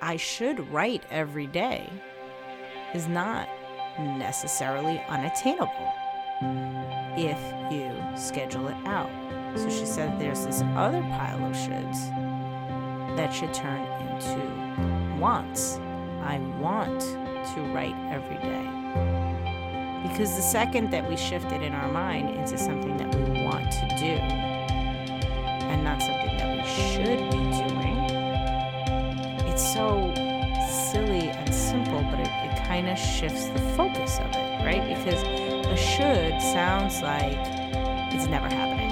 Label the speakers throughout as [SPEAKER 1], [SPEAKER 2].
[SPEAKER 1] I should write every day is not necessarily unattainable if you schedule it out. So she said there's this other pile of shoulds that should turn into wants. I want to write every day. Because the second that we shift it in our mind into something that we want to do and not something that we should be doing, so silly and simple, but it, it kind of shifts the focus of it, right? Because a should sounds like it's never happening.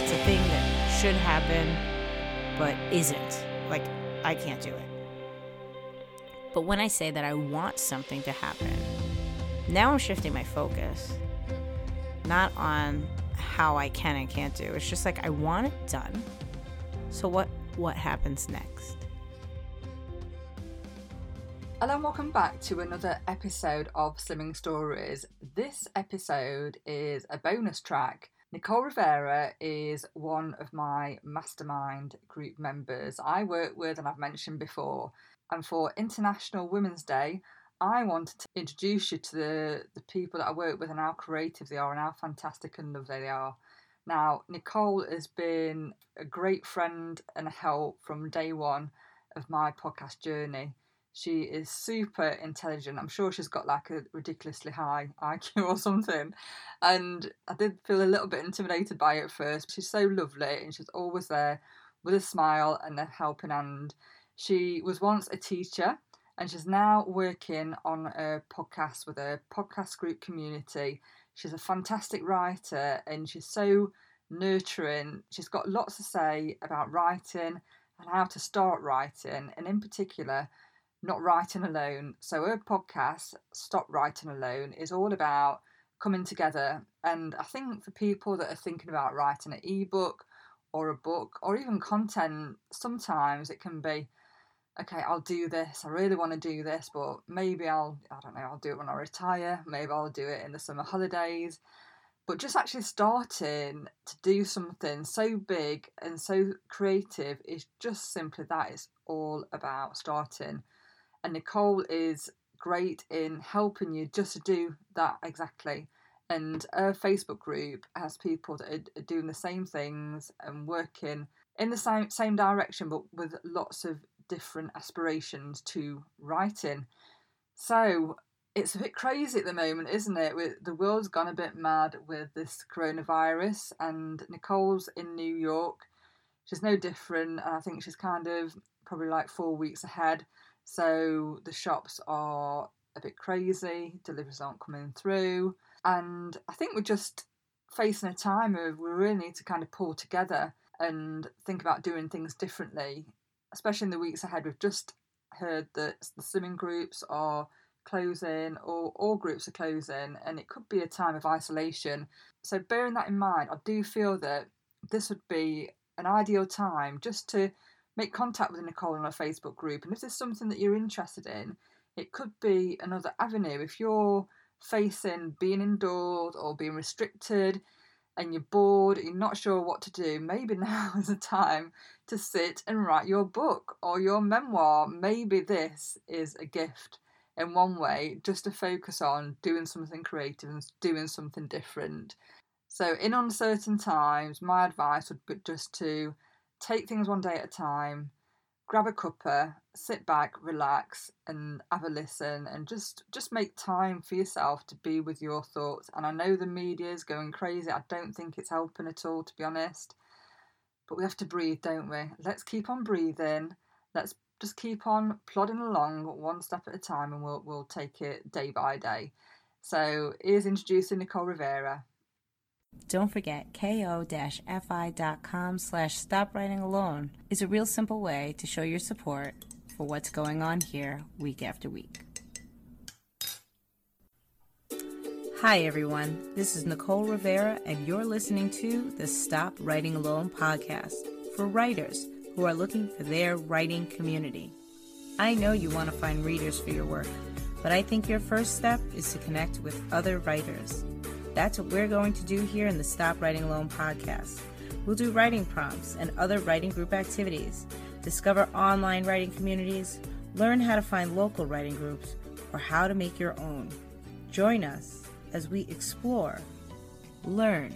[SPEAKER 1] It's a thing that should happen, but isn't. Like, I can't do it. But when I say that I want something to happen, now I'm shifting my focus, not on how I can and can't do. It's just like I want it done. So what what happens next?
[SPEAKER 2] Hello and welcome back to another episode of Slimming Stories. This episode is a bonus track. Nicole Rivera is one of my mastermind group members I work with and I've mentioned before. And for International Women's Day, I wanted to introduce you to the, the people that I work with and how creative they are and how fantastic and lovely they are. Now, Nicole has been a great friend and help from day one of my podcast journey. She is super intelligent. I'm sure she's got like a ridiculously high IQ or something. And I did feel a little bit intimidated by it at first. She's so lovely and she's always there with a smile and a helping hand. She was once a teacher and she's now working on a podcast with a podcast group community. She's a fantastic writer and she's so nurturing. She's got lots to say about writing and how to start writing, and in particular, not writing alone. So her podcast, Stop Writing Alone, is all about coming together. And I think for people that are thinking about writing an ebook or a book or even content, sometimes it can be, okay, I'll do this. I really want to do this, but maybe I'll, I don't know, I'll do it when I retire. Maybe I'll do it in the summer holidays. But just actually starting to do something so big and so creative is just simply that. It's all about starting and Nicole is great in helping you just to do that exactly. And her Facebook group has people that are doing the same things and working in the same same direction, but with lots of different aspirations to writing. So it's a bit crazy at the moment, isn't it? With the world's gone a bit mad with this coronavirus, and Nicole's in New York. She's no different, and I think she's kind of probably like four weeks ahead. So the shops are a bit crazy, deliveries aren't coming through. And I think we're just facing a time of we really need to kind of pull together and think about doing things differently, especially in the weeks ahead. We've just heard that the swimming groups are closing or all groups are closing and it could be a time of isolation. So bearing that in mind, I do feel that this would be an ideal time just to make contact with Nicole on our Facebook group. And if there's something that you're interested in, it could be another avenue. If you're facing being indoors or being restricted and you're bored, you're not sure what to do, maybe now is the time to sit and write your book or your memoir. Maybe this is a gift in one way just to focus on doing something creative and doing something different. So, in uncertain times, my advice would be just to take things one day at a time, grab a cuppa, sit back, relax, and have a listen, and just just make time for yourself to be with your thoughts. And I know the media is going crazy. I don't think it's helping at all, to be honest. But we have to breathe, don't we? Let's keep on breathing. Let's just keep on plodding along one step at a time, and we'll we'll take it day by day. So here's introducing Nicole Rivera.
[SPEAKER 1] Don't forget, ko-fi.com slash stop writing alone is a real simple way to show your support for what's going on here week after week. Hi, everyone. This is Nicole Rivera, and you're listening to the Stop Writing Alone podcast for writers who are looking for their writing community. I know you want to find readers for your work, but I think your first step is to connect with other writers. That's what we're going to do here in the Stop Writing Alone podcast. We'll do writing prompts and other writing group activities, discover online writing communities, learn how to find local writing groups, or how to make your own. Join us as we explore, learn,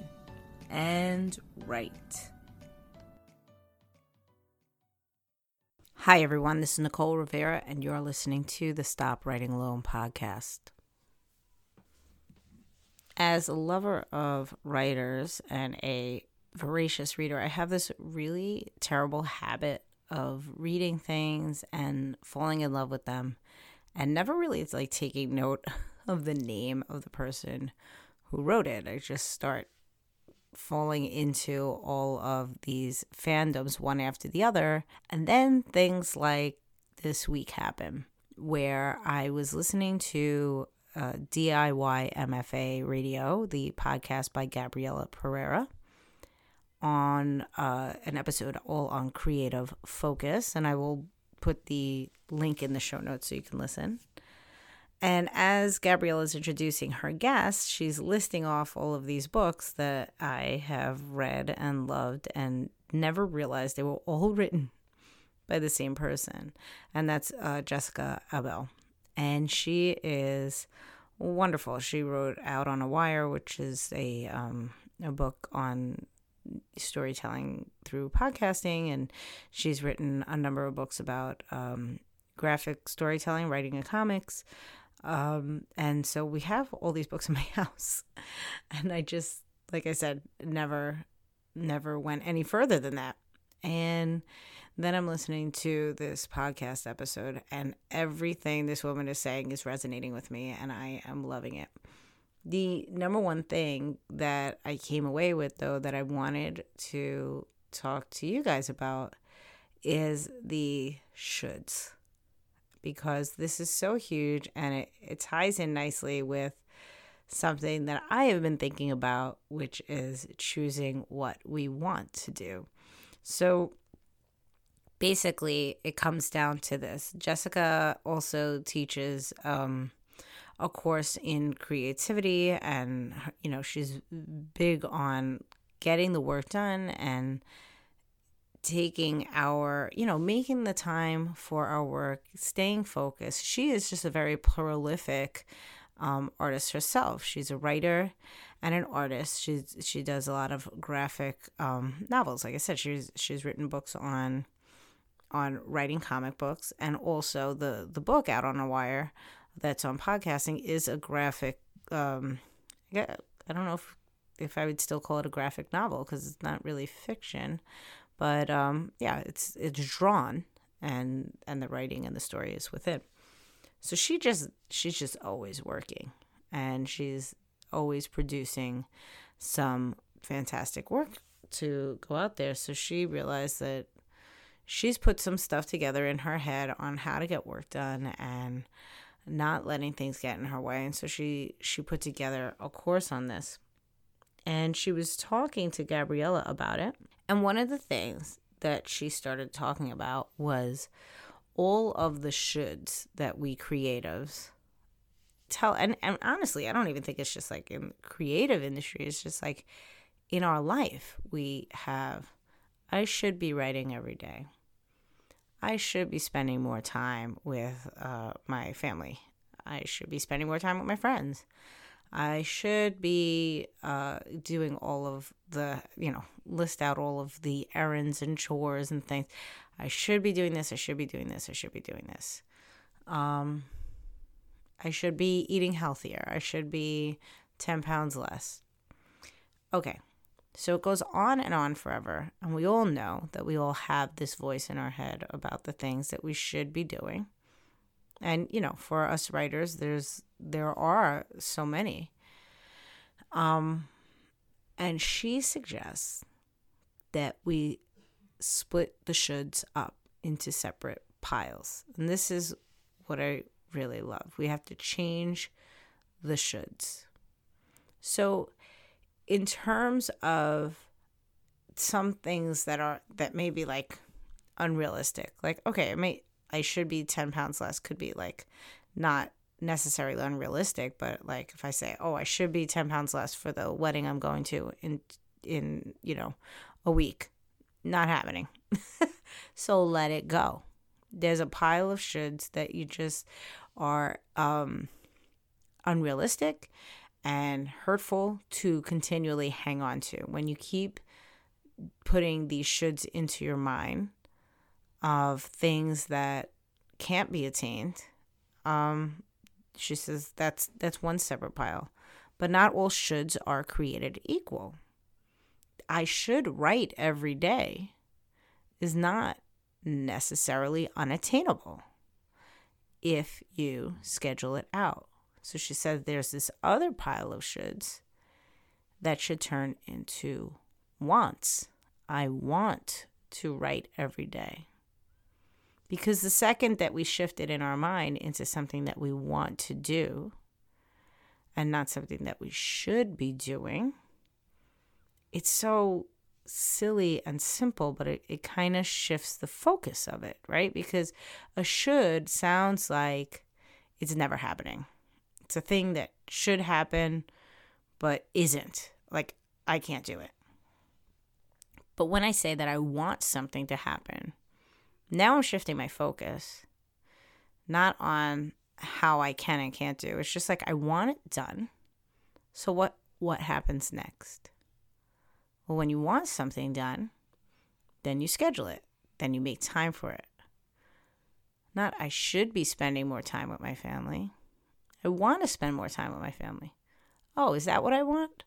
[SPEAKER 1] and write. Hi, everyone. This is Nicole Rivera, and you're listening to the Stop Writing Alone podcast. As a lover of writers and a voracious reader, I have this really terrible habit of reading things and falling in love with them and never really it's like taking note of the name of the person who wrote it. I just start falling into all of these fandoms one after the other. And then things like this week happen where I was listening to uh, DIY MFA Radio, the podcast by Gabriela Pereira on uh, an episode all on creative focus, and I will put the link in the show notes so you can listen. And as Gabrielle is introducing her guest, she's listing off all of these books that I have read and loved and never realized they were all written by the same person. And that's uh, Jessica Abel. And she is wonderful. She wrote Out on a Wire, which is a, um, a book on storytelling through podcasting, and she's written a number of books about um, graphic storytelling, writing in comics. Um, and so we have all these books in my house, and I just, like I said, never, never went any further than that. And then I'm listening to this podcast episode, and everything this woman is saying is resonating with me, and I am loving it. The number one thing that I came away with, though, that I wanted to talk to you guys about is the shoulds. Because this is so huge and it, it ties in nicely with something that I have been thinking about, which is choosing what we want to do. So basically, it comes down to this. Jessica also teaches um, a course in creativity and you know she's big on getting the work done and taking our you know making the time for our work staying focused she is just a very prolific um, artist herself she's a writer and an artist she's she does a lot of graphic um, novels like i said she's she's written books on on writing comic books and also the the book out on a wire that's on podcasting is a graphic. Um, yeah, I don't know if if I would still call it a graphic novel because it's not really fiction, but um, yeah, it's it's drawn and and the writing and the story is within. So she just she's just always working and she's always producing some fantastic work to go out there. So she realized that she's put some stuff together in her head on how to get work done and not letting things get in her way and so she she put together a course on this and she was talking to Gabriela about it and one of the things that she started talking about was all of the shoulds that we creatives tell and, and honestly i don't even think it's just like in creative industry it's just like in our life we have i should be writing every day I should be spending more time with uh, my family. I should be spending more time with my friends. I should be uh, doing all of the, you know, list out all of the errands and chores and things. I should be doing this. I should be doing this. I should be doing this. Um, I should be eating healthier. I should be 10 pounds less. Okay, so it goes on and on forever. And we all know that we all have this voice in our head about the things that we should be doing. And you know, for us writers, there's there are so many. Um and she suggests that we split the shoulds up into separate piles. And this is what I really love. We have to change the shoulds. So in terms of some things that are that may be like unrealistic like okay i may i should be 10 pounds less could be like not necessarily unrealistic but like if i say oh i should be 10 pounds less for the wedding i'm going to in in you know a week. Not happening. So let it go. There's a pile of shoulds that you just are um, unrealistic and hurtful to continually hang on to. When you keep putting these shoulds into your mind of things that can't be attained, um, she says that's that's one separate pile. But not all shoulds are created equal. I should write every day is not necessarily unattainable if you schedule it out. So she said there's this other pile of shoulds that should turn into wants. I want to write every day. Because the second that we shift it in our mind into something that we want to do and not something that we should be doing, it's so silly and simple, but it, it kind of shifts the focus of it, right? Because a should sounds like it's never happening. It's a thing that should happen, but isn't. Like, I can't do it. But when I say that I want something to happen, now I'm shifting my focus not on how I can and can't do. It's just like I want it done. So what what happens next? Well, when you want something done, then you schedule it. Then you make time for it. Not I should be spending more time with my family. I want to spend more time with my family. Oh, is that what I want?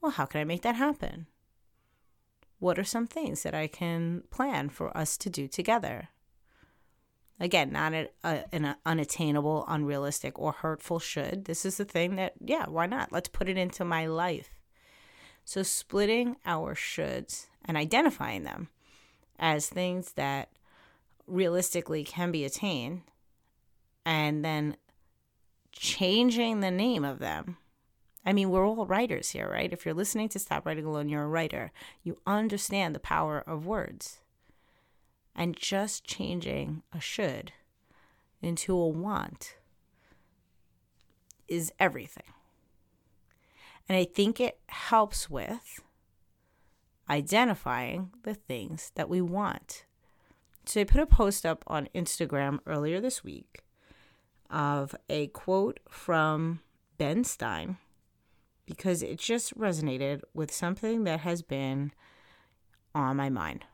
[SPEAKER 1] Well, how can I make that happen? What are some things that I can plan for us to do together? Again, not a, a, an unattainable, unrealistic, or hurtful should. This is the thing that, yeah, why not? Let's put it into my life. So, splitting our shoulds and identifying them as things that realistically can be attained, and then changing the name of them. I mean, we're all writers here, right? If you're listening to Stop Writing Alone, you're a writer. You understand the power of words. And just changing a should into a want is everything. And I think it helps with identifying the things that we want. So I put a post up on Instagram earlier this week of a quote from Ben Stein because it just resonated with something that has been on my mind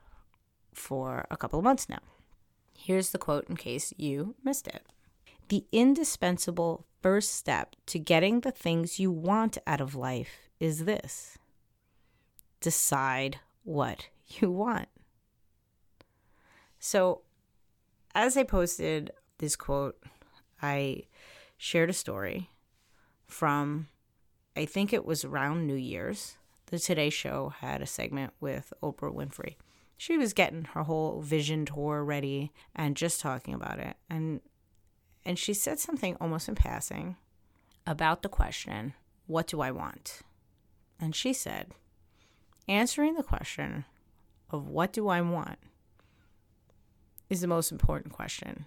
[SPEAKER 1] for a couple of months now. Here's the quote in case you missed it. The indispensable first step to getting the things you want out of life is this decide what you want. So, as I posted this quote, I shared a story from, I think it was around New Year's. The Today Show had a segment with Oprah Winfrey. She was getting her whole vision tour ready and just talking about it. And and she said something almost in passing about the question, What do I want? And she said, Answering the question of what do I want is the most important question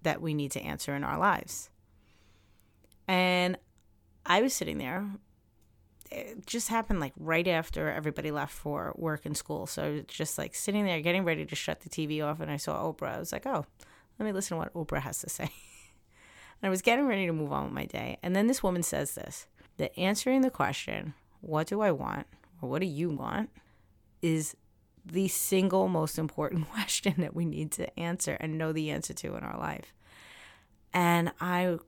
[SPEAKER 1] that we need to answer in our lives. And I was sitting there. It just happened like right after everybody left for work and school. So I was just like sitting there getting ready to shut the TV off. And I saw Oprah. I was like, oh, let me listen to what Oprah has to say. and I was getting ready to move on with my day. And then this woman says this that answering the question, what do I want? Or what do you want? is the single most important question that we need to answer and know the answer to in our life. And I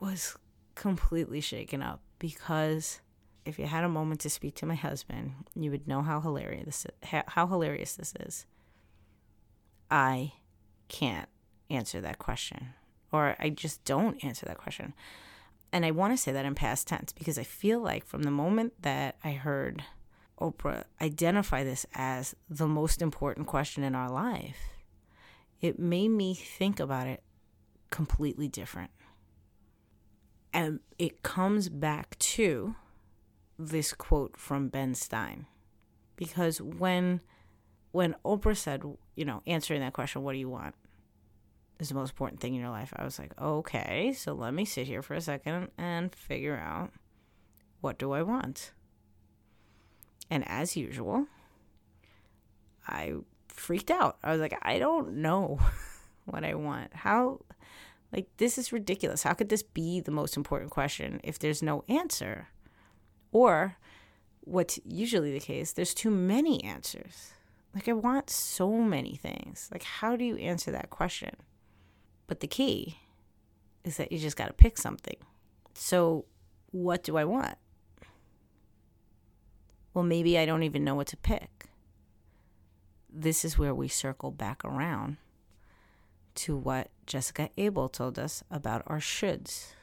[SPEAKER 1] was completely shaken up because if you had a moment to speak to my husband, you would know how hilarious this is, how hilarious this is. I can't answer that question, or I just don't answer that question. And I want to say that in past tense because I feel like from the moment that I heard Oprah identify this as the most important question in our life, it made me think about it completely different. And it comes back to this quote from Ben Stein. Because when when Oprah said, you know, answering that question, what do you want? is the most important thing in your life. I was like, okay, so let me sit here for a second and figure out what do I want. And as usual, I freaked out. I was like, I don't know what I want. How, like, this is ridiculous. How could this be the most important question if there's no answer? Or, what's usually the case, there's too many answers. Like, I want so many things. Like, how do you answer that question? But the key is that you just got to pick something. So, what do I want? Well, maybe I don't even know what to pick. This is where we circle back around to what Jessica Abel told us about our shoulds.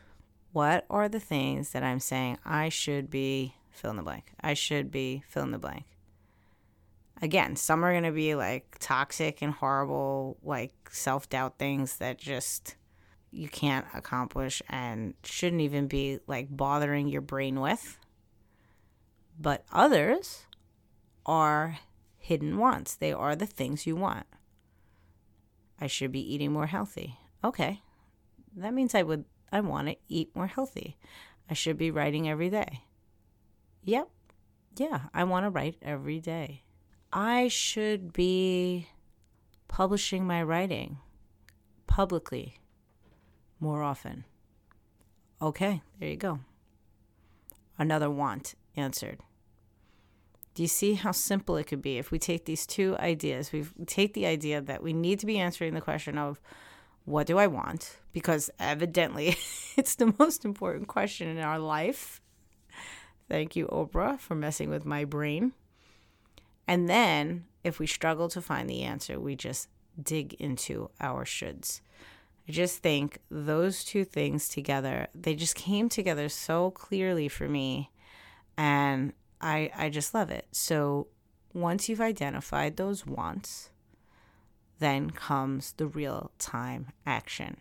[SPEAKER 1] What are the things that I'm saying I should be fill in the blank? I should be fill in the blank. Again, some are going to be like toxic and horrible, like self doubt things that just you can't accomplish and shouldn't even be like bothering your brain with. But others are hidden wants. They are the things you want. I should be eating more healthy. Okay. That means I would I want to eat more healthy. I should be writing every day. Yep. Yeah, I want to write every day. I should be publishing my writing publicly more often. Okay, there you go. Another want answered. Do you see how simple it could be if we take these two ideas? We take the idea that we need to be answering the question of what do I want? Because evidently it's the most important question in our life. Thank you, Oprah, for messing with my brain. And then if we struggle to find the answer, we just dig into our shoulds. I just think those two things together, they just came together so clearly for me. And I, I just love it. So once you've identified those wants, then comes the real time action.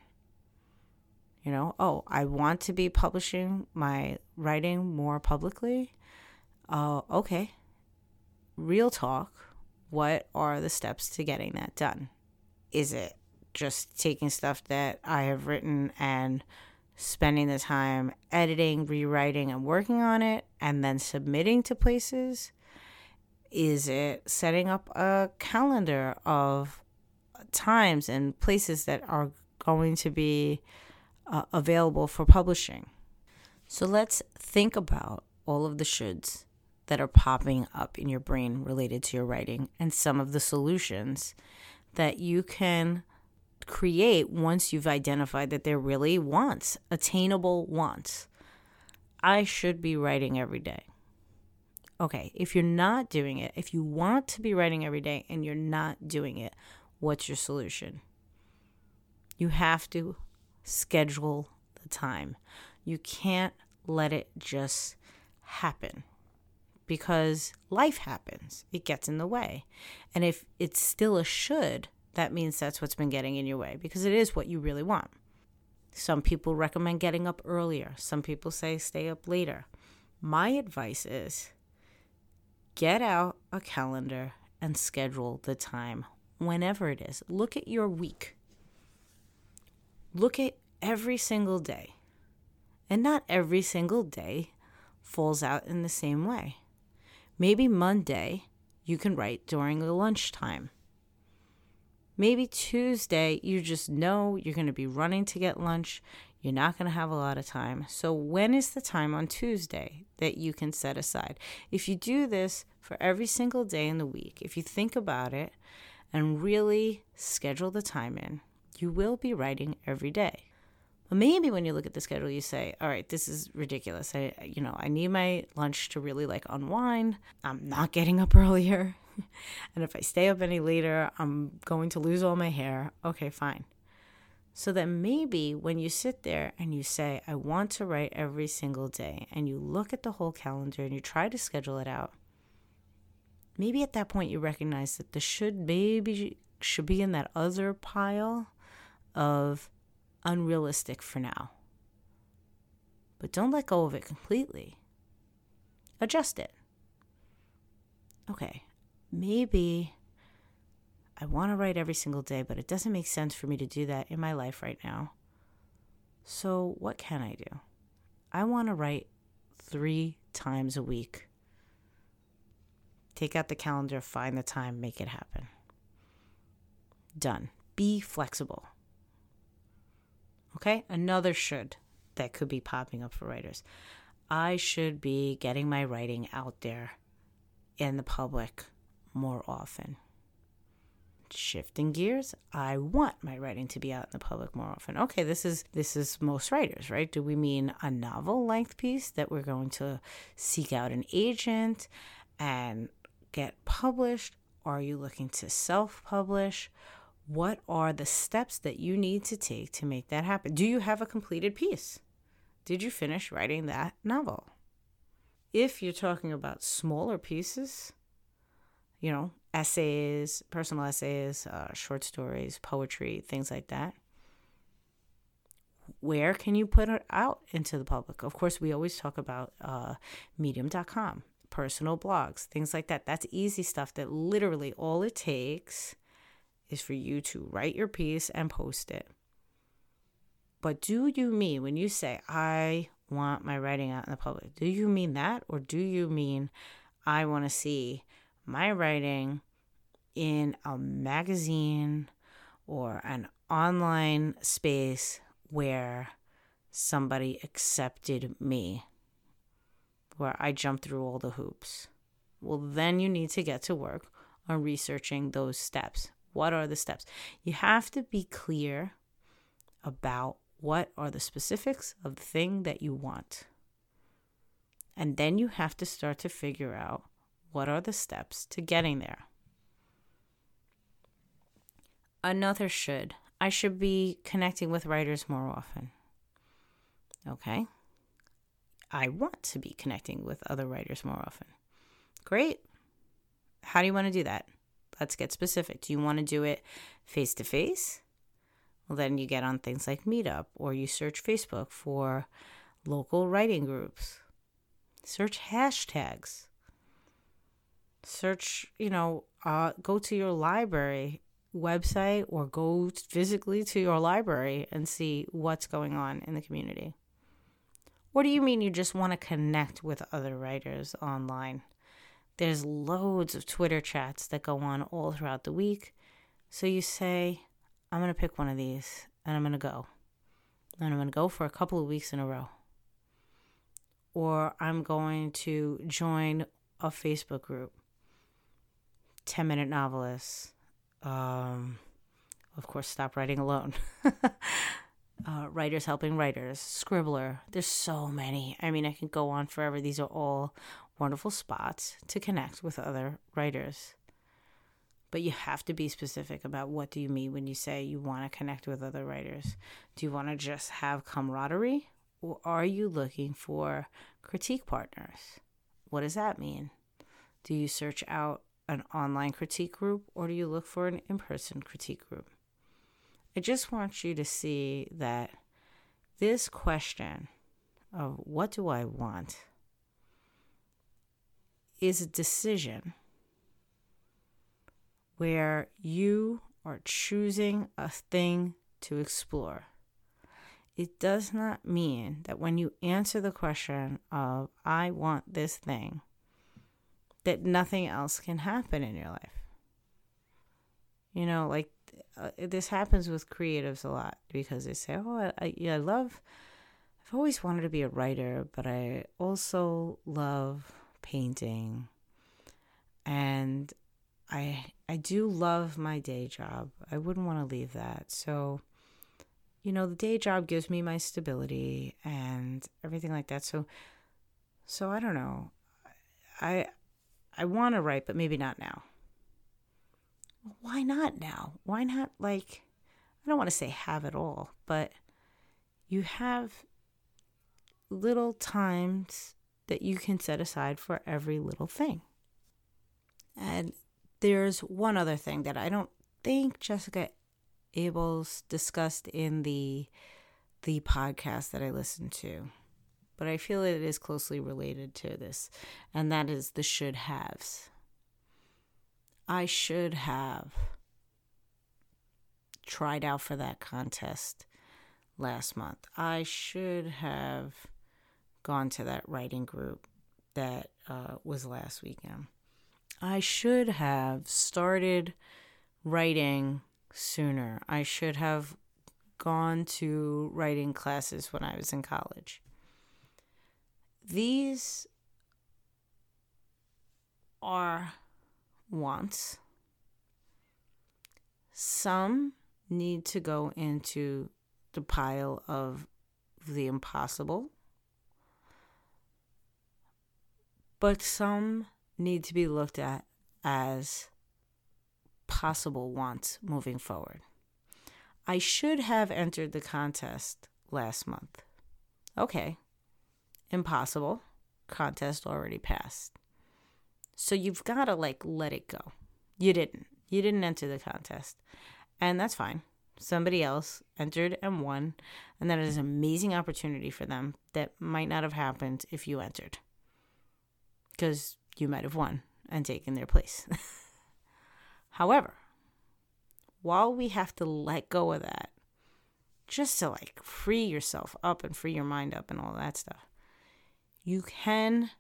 [SPEAKER 1] You know, oh, I want to be publishing my writing more publicly. Uh, okay. Real talk. What are the steps to getting that done? Is it just taking stuff that I have written and spending the time editing, rewriting, and working on it, and then submitting to places? Is it setting up a calendar of times and places that are going to be uh, available for publishing? So let's think about all of the shoulds that are popping up in your brain related to your writing and some of the solutions that you can create once you've identified that they're really wants, attainable wants. I should be writing every day. Okay, if you're not doing it, if you want to be writing every day and you're not doing it, what's your solution? You have to schedule the time. You can't let it just happen because life happens, it gets in the way. And if it's still a should, that means that's what's been getting in your way because it is what you really want. Some people recommend getting up earlier, some people say stay up later. My advice is get out a calendar and schedule the time whenever it is. Look at your week. Look at every single day. And not every single day falls out in the same way. Maybe Monday you can write during the lunchtime. Maybe Tuesday, you just know you're going to be running to get lunch. You're not going to have a lot of time. So, when is the time on Tuesday that you can set aside? If you do this for every single day in the week, if you think about it and really schedule the time in, you will be writing every day. But maybe when you look at the schedule, you say, all right, this is ridiculous. I, you know, I need my lunch to really like unwind. I'm not getting up earlier. and if I stay up any later, I'm going to lose all my hair. Okay, fine. So that maybe when you sit there and you say, I want to write every single day, and you look at the whole calendar and you try to schedule it out, maybe at that point you recognize that the should maybe should be in that other pile of unrealistic for now. But don't let go of it completely. Adjust it. Okay, maybe I want to write every single day, but it doesn't make sense for me to do that in my life right now. So, what can I do? I want to write three times a week. Take out the calendar, find the time, make it happen. Done. Be flexible. Okay? Another should that could be popping up for writers. I should be getting my writing out there in the public more often. Shifting gears, I want my writing to be out in the public more often. Okay, this is this is most writers, right? Do we mean a novel length piece that we're going to seek out an agent and get published? Are you looking to self-publish? What are the steps that you need to take to make that happen? Do you have a completed piece? Did you finish writing that novel? If you're talking about smaller pieces, you know, essays, personal essays, uh, short stories, poetry, things like that. Where can you put it out into the public? Of course, we always talk about uh, medium.com, personal blogs, things like that. That's easy stuff that literally all it takes is for you to write your piece and post it. But do you mean when you say, I want my writing out in the public, do you mean that? Or do you mean, I want to see my writing in a magazine or an online space where somebody accepted me, where I jumped through all the hoops. Well, then you need to get to work on researching those steps. What are the steps? You have to be clear about what are the specifics of the thing that you want. And then you have to start to figure out what are the steps to getting there? Another should. I should be connecting with writers more often. Okay. I want to be connecting with other writers more often. Great. How do you want to do that? Let's get specific. Do you want to do it face to face? Well, then you get on things like Meetup or you search Facebook for local writing groups. Search hashtags search, you know, uh, go to your library website or go physically to your library and see what's going on in the community. What do you mean you just want to connect with other writers online? There's loads of Twitter chats that go on all throughout the week. So you say, I'm going to pick one of these and I'm going to go. And I'm going to go for a couple of weeks in a row. Or I'm going to join a Facebook group 10 minute novelists. Um, of course, Stop Writing Alone. uh, writers Helping Writers, Scribbler. There's so many. I mean, I can go on forever. These are all wonderful spots to connect with other writers. But you have to be specific about what do you mean when you say you want to connect with other writers. Do you want to just have camaraderie or are you looking for critique partners? What does that mean? Do you search out an online critique group or do you look for an in person critique group? I just want you to see that this question of what do I want is a decision where you are choosing a thing to explore. It does not mean that when you answer the question of, I want this thing, that nothing else can happen in your life. You know, like uh, this happens with creatives a lot because they say, "Oh, I, I, yeah, I love. I've always wanted to be a writer, but I also love painting, and I I do love my day job. I wouldn't want to leave that. So, you know, the day job gives me my stability and everything like that. So, so I don't know. I I want to write, but maybe not now. why not now? Why not, like, I don't want to say have it all, but you have little times that you can set aside for every little thing. And there's one other thing that I don't think Jessica Abels discussed in the the podcast that I listened to but I feel it is closely related to this, and that is the should haves. I should have tried out for that contest last month. I should have gone to that writing group that uh, was last weekend. I should have started writing sooner. I should have gone to writing classes when I was in college. These are wants. Some need to go into the pile of the impossible, but some need to be looked at as possible wants moving forward. I should have entered the contest last month. Okay, impossible. Contest already passed. So you've got to like let it go. You didn't. You didn't enter the contest. And that's fine. Somebody else entered and won. And that is an amazing opportunity for them that might not have happened if you entered. Because you might have won and taken their place. However, while we have to let go of that, just to like free yourself up and free your mind up and all that stuff, you can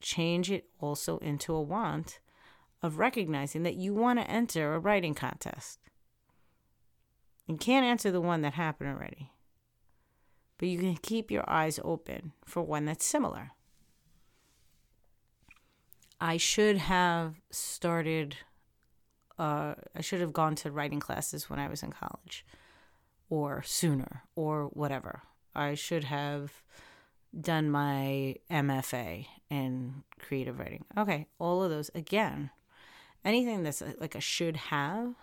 [SPEAKER 1] change it also into a want of recognizing that you want to enter a writing contest. You can't answer the one that happened already, but you can keep your eyes open for one that's similar. I should have started, uh, I should have gone to writing classes when I was in college or sooner or whatever. I should have done my MFA in creative writing. Okay, all of those again. Anything that's uh, like a should have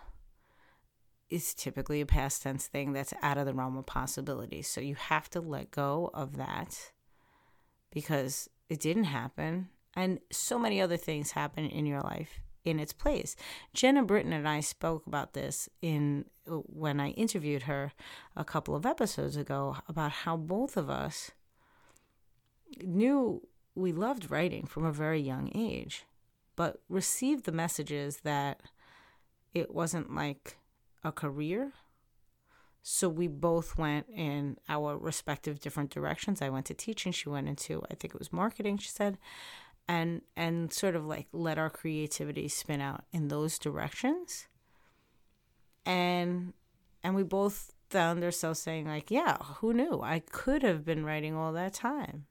[SPEAKER 1] is typically a past tense thing that's out of the realm of possibility. So you have to let go of that because it didn't happen and so many other things happen in your life in its place. Jenna Britton and I spoke about this in uh, when I interviewed her a couple of episodes ago about how both of us knew we loved writing from a very young age, but received the messages that it wasn't like a career. So we both went in our respective different directions. I went to teaching, she went into I think it was marketing, she said, and and sort of like let our creativity spin out in those directions. And and we both found ourselves saying like, yeah, who knew? I could have been writing all that time.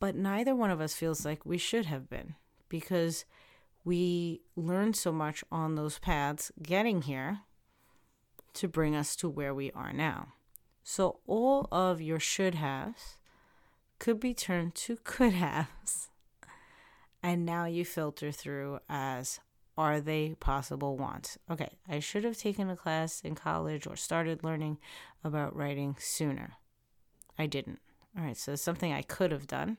[SPEAKER 1] But neither one of us feels like we should have been because we learned so much on those paths getting here to bring us to where we are now. So all of your should haves could be turned to could haves. And now you filter through as are they possible wants? Okay, I should have taken a class in college or started learning about writing sooner. I didn't. All right, so something I could have done.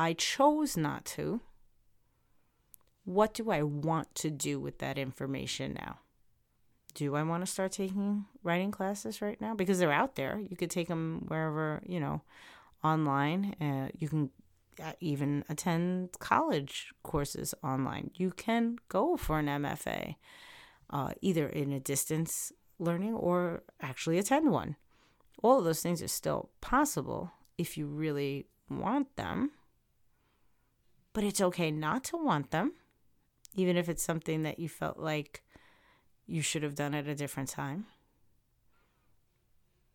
[SPEAKER 1] I chose not to. What do I want to do with that information now? Do I want to start taking writing classes right now? Because they're out there. You could take them wherever, you know, online. Uh, you can uh, even attend college courses online. You can go for an MFA, uh, either in a distance learning or actually attend one. All of those things are still possible if you really want them. But it's okay not to want them, even if it's something that you felt like you should have done at a different time.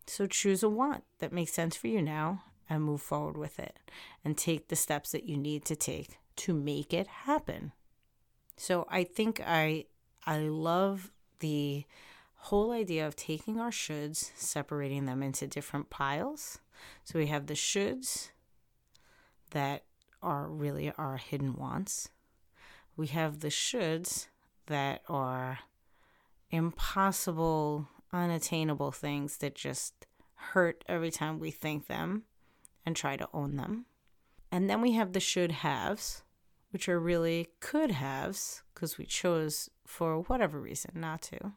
[SPEAKER 1] So choose a want that makes sense for you now and move forward with it and take the steps that you need to take to make it happen. So I think I I love the whole idea of taking our shoulds, separating them into different piles. So we have the shoulds that are really our hidden wants. We have the shoulds that are impossible, unattainable things that just hurt every time we think them and try to own them. And then we have the should haves, which are really could haves because we chose for whatever reason not to.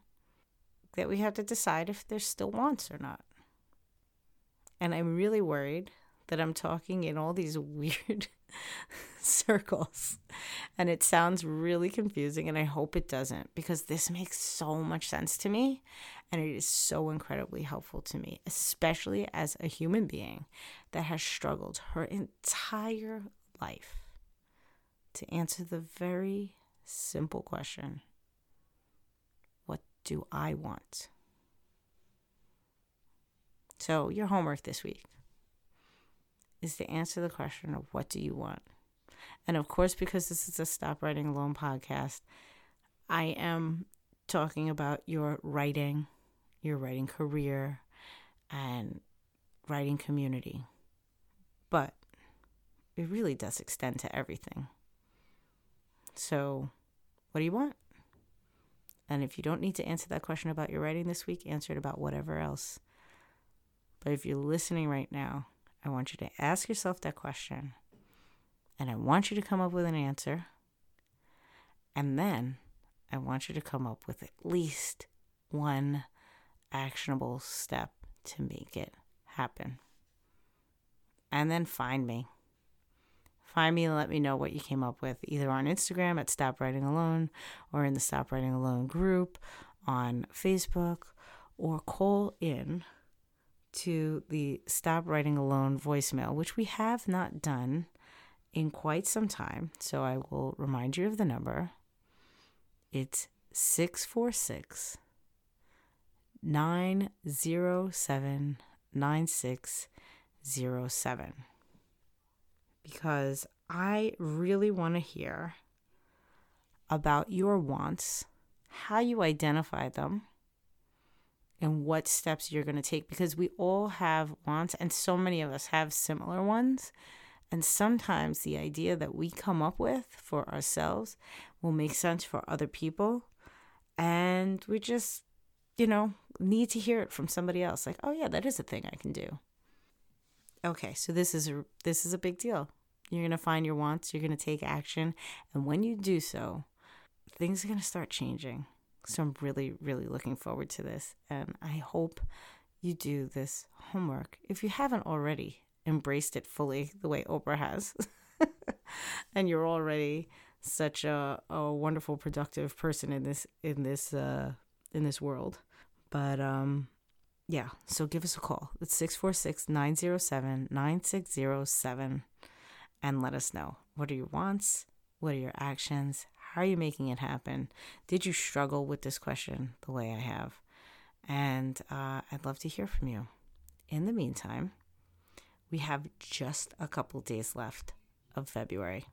[SPEAKER 1] That we have to decide if there's still wants or not. And I'm really worried that I'm talking in all these weird circles. And it sounds really confusing, and I hope it doesn't because this makes so much sense to me. And it is so incredibly helpful to me, especially as a human being that has struggled her entire life to answer the very simple question What do I want? So, your homework this week is to answer the question of what do you want? And of course, because this is a Stop Writing Alone podcast, I am talking about your writing, your writing career, and writing community. But it really does extend to everything. So, what do you want? And if you don't need to answer that question about your writing this week, answer it about whatever else. But if you're listening right now, I want you to ask yourself that question. And I want you to come up with an answer. And then I want you to come up with at least one actionable step to make it happen. And then find me. Find me and let me know what you came up with either on Instagram at Stop Writing Alone or in the Stop Writing Alone group on Facebook or call in to the Stop Writing Alone voicemail, which we have not done in quite some time. So I will remind you of the number. It's 646 907 9607. Because I really want to hear about your wants, how you identify them, and what steps you're going to take because we all have wants and so many of us have similar ones. And sometimes the idea that we come up with for ourselves will make sense for other people. And we just, you know, need to hear it from somebody else like, "Oh yeah, that is a thing I can do." Okay, so this is a this is a big deal. You're going to find your wants, you're going to take action, and when you do so, things are going to start changing. So I'm really, really looking forward to this. And I hope you do this homework if you haven't already embraced it fully the way Oprah has. and you're already such a, a wonderful, productive person in this in this uh, in this world. But um, yeah, so give us a call. It's 646 907 9607 and let us know what are your wants, what are your actions, how are you making it happen? Did you struggle with this question the way I have? And uh, I'd love to hear from you. In the meantime, we have just a couple days left of February.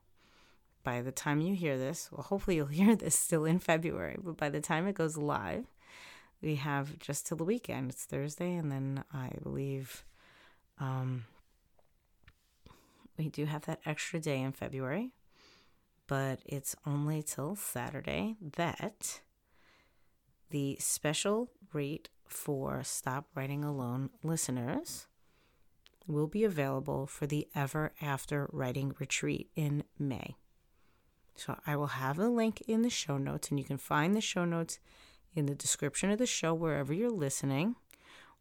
[SPEAKER 1] By the time you hear this, well, hopefully you'll hear this still in February, but by the time it goes live, we have just till the weekend. It's Thursday, and then I believe um, we do have that extra day in February but it's only till Saturday that the special rate for Stop Writing Alone listeners will be available for the Ever After Writing Retreat in May. So I will have a link in the show notes, and you can find the show notes in the description of the show wherever you're listening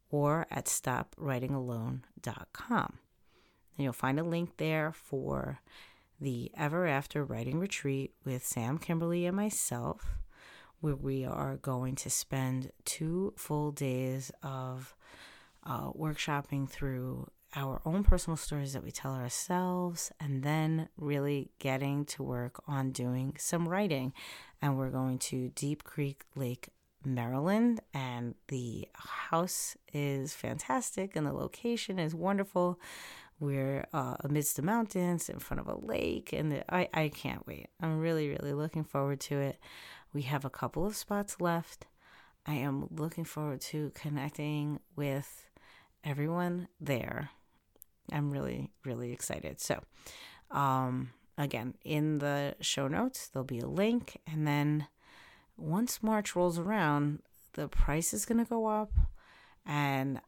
[SPEAKER 1] or at stopwritingalone.com. And you'll find a link there for the Ever After Writing Retreat with Sam Kimberly and myself, where we are going to spend two full days of uh, workshopping through our own personal stories that we tell ourselves, and then really getting to work on doing some writing. And we're going to Deep Creek Lake, Maryland, and the house is fantastic, and the location is wonderful. We're uh, amidst the mountains in front of a lake, and the, I, I can't wait. I'm really, really looking forward to it. We have a couple of spots left. I am looking forward to connecting with everyone there. I'm really, really excited. So, um, again, in the show notes, there'll be a link. And then once March rolls around, the price is going to go up. And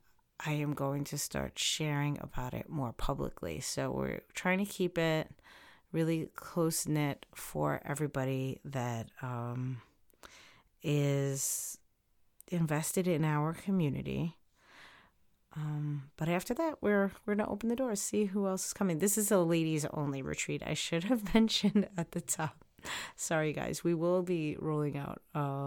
[SPEAKER 1] I am going to start sharing about it more publicly. So we're trying to keep it really close knit for everybody that um, is invested in our community. Um, but after that, we're we're gonna open the doors, see who else is coming. This is a ladies only retreat. I should have mentioned at the top. Sorry, guys. We will be rolling out uh,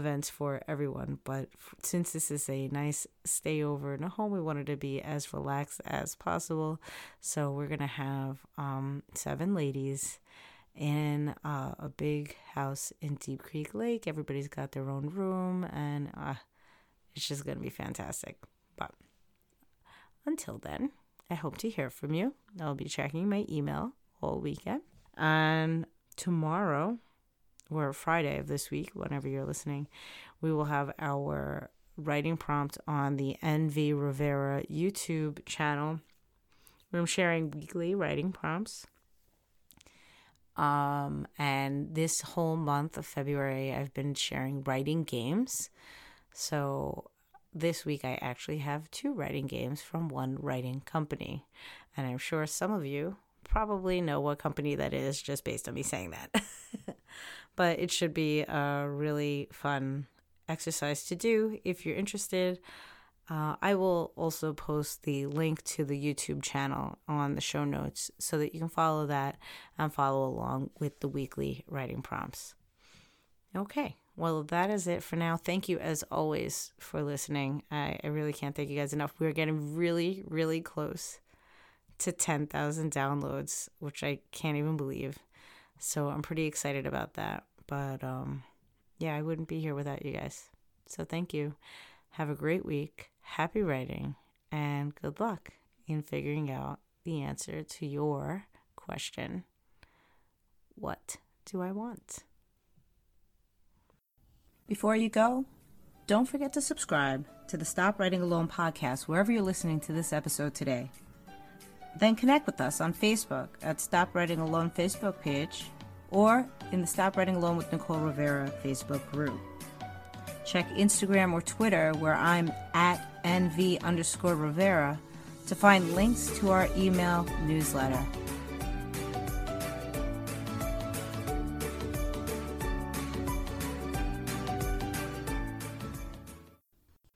[SPEAKER 1] events for everyone. But since this is a nice stay over in a home, we wanted to be as relaxed as possible. So we're gonna have um, seven ladies, in uh, a big house in Deep Creek Lake. Everybody's got their own room, and uh, it's just going to be fantastic. But until then, I hope to hear from you. I'll be checking my email all weekend. And tomorrow, or Friday of this week, whenever you're listening, we will have our writing prompt on the NV Rivera YouTube channel. I'm sharing weekly writing prompts. Um, and this whole month of February, I've been sharing writing games. So this week, I actually have two writing games from one writing company. And I'm sure some of you probably know what company that is just based on me saying that. but it should be a really fun exercise to do if you're interested. Uh, I will also post the link to the YouTube channel on the show notes so that you can follow that and follow along with the weekly writing prompts. Okay, well, that is it for now. Thank you, as always, for listening. I, I really can't thank you guys enough. We're getting really, really close to 10,000 downloads, which I can't even believe. So I'm pretty excited about that. But um, yeah, I wouldn't be here without you guys. So thank you. Have a great week happy writing, and good luck in figuring out the answer to your question What do I want? Before you go, don't forget to subscribe to the Stop Writing Alone podcast wherever you're listening to this episode today. Then connect with us on Facebook at Stop Writing Alone Facebook page or in the Stop Writing Alone with Nicole Rivera Facebook group. Check Instagram or Twitter where I'm at NV underscore Rivera to find links to our email newsletter.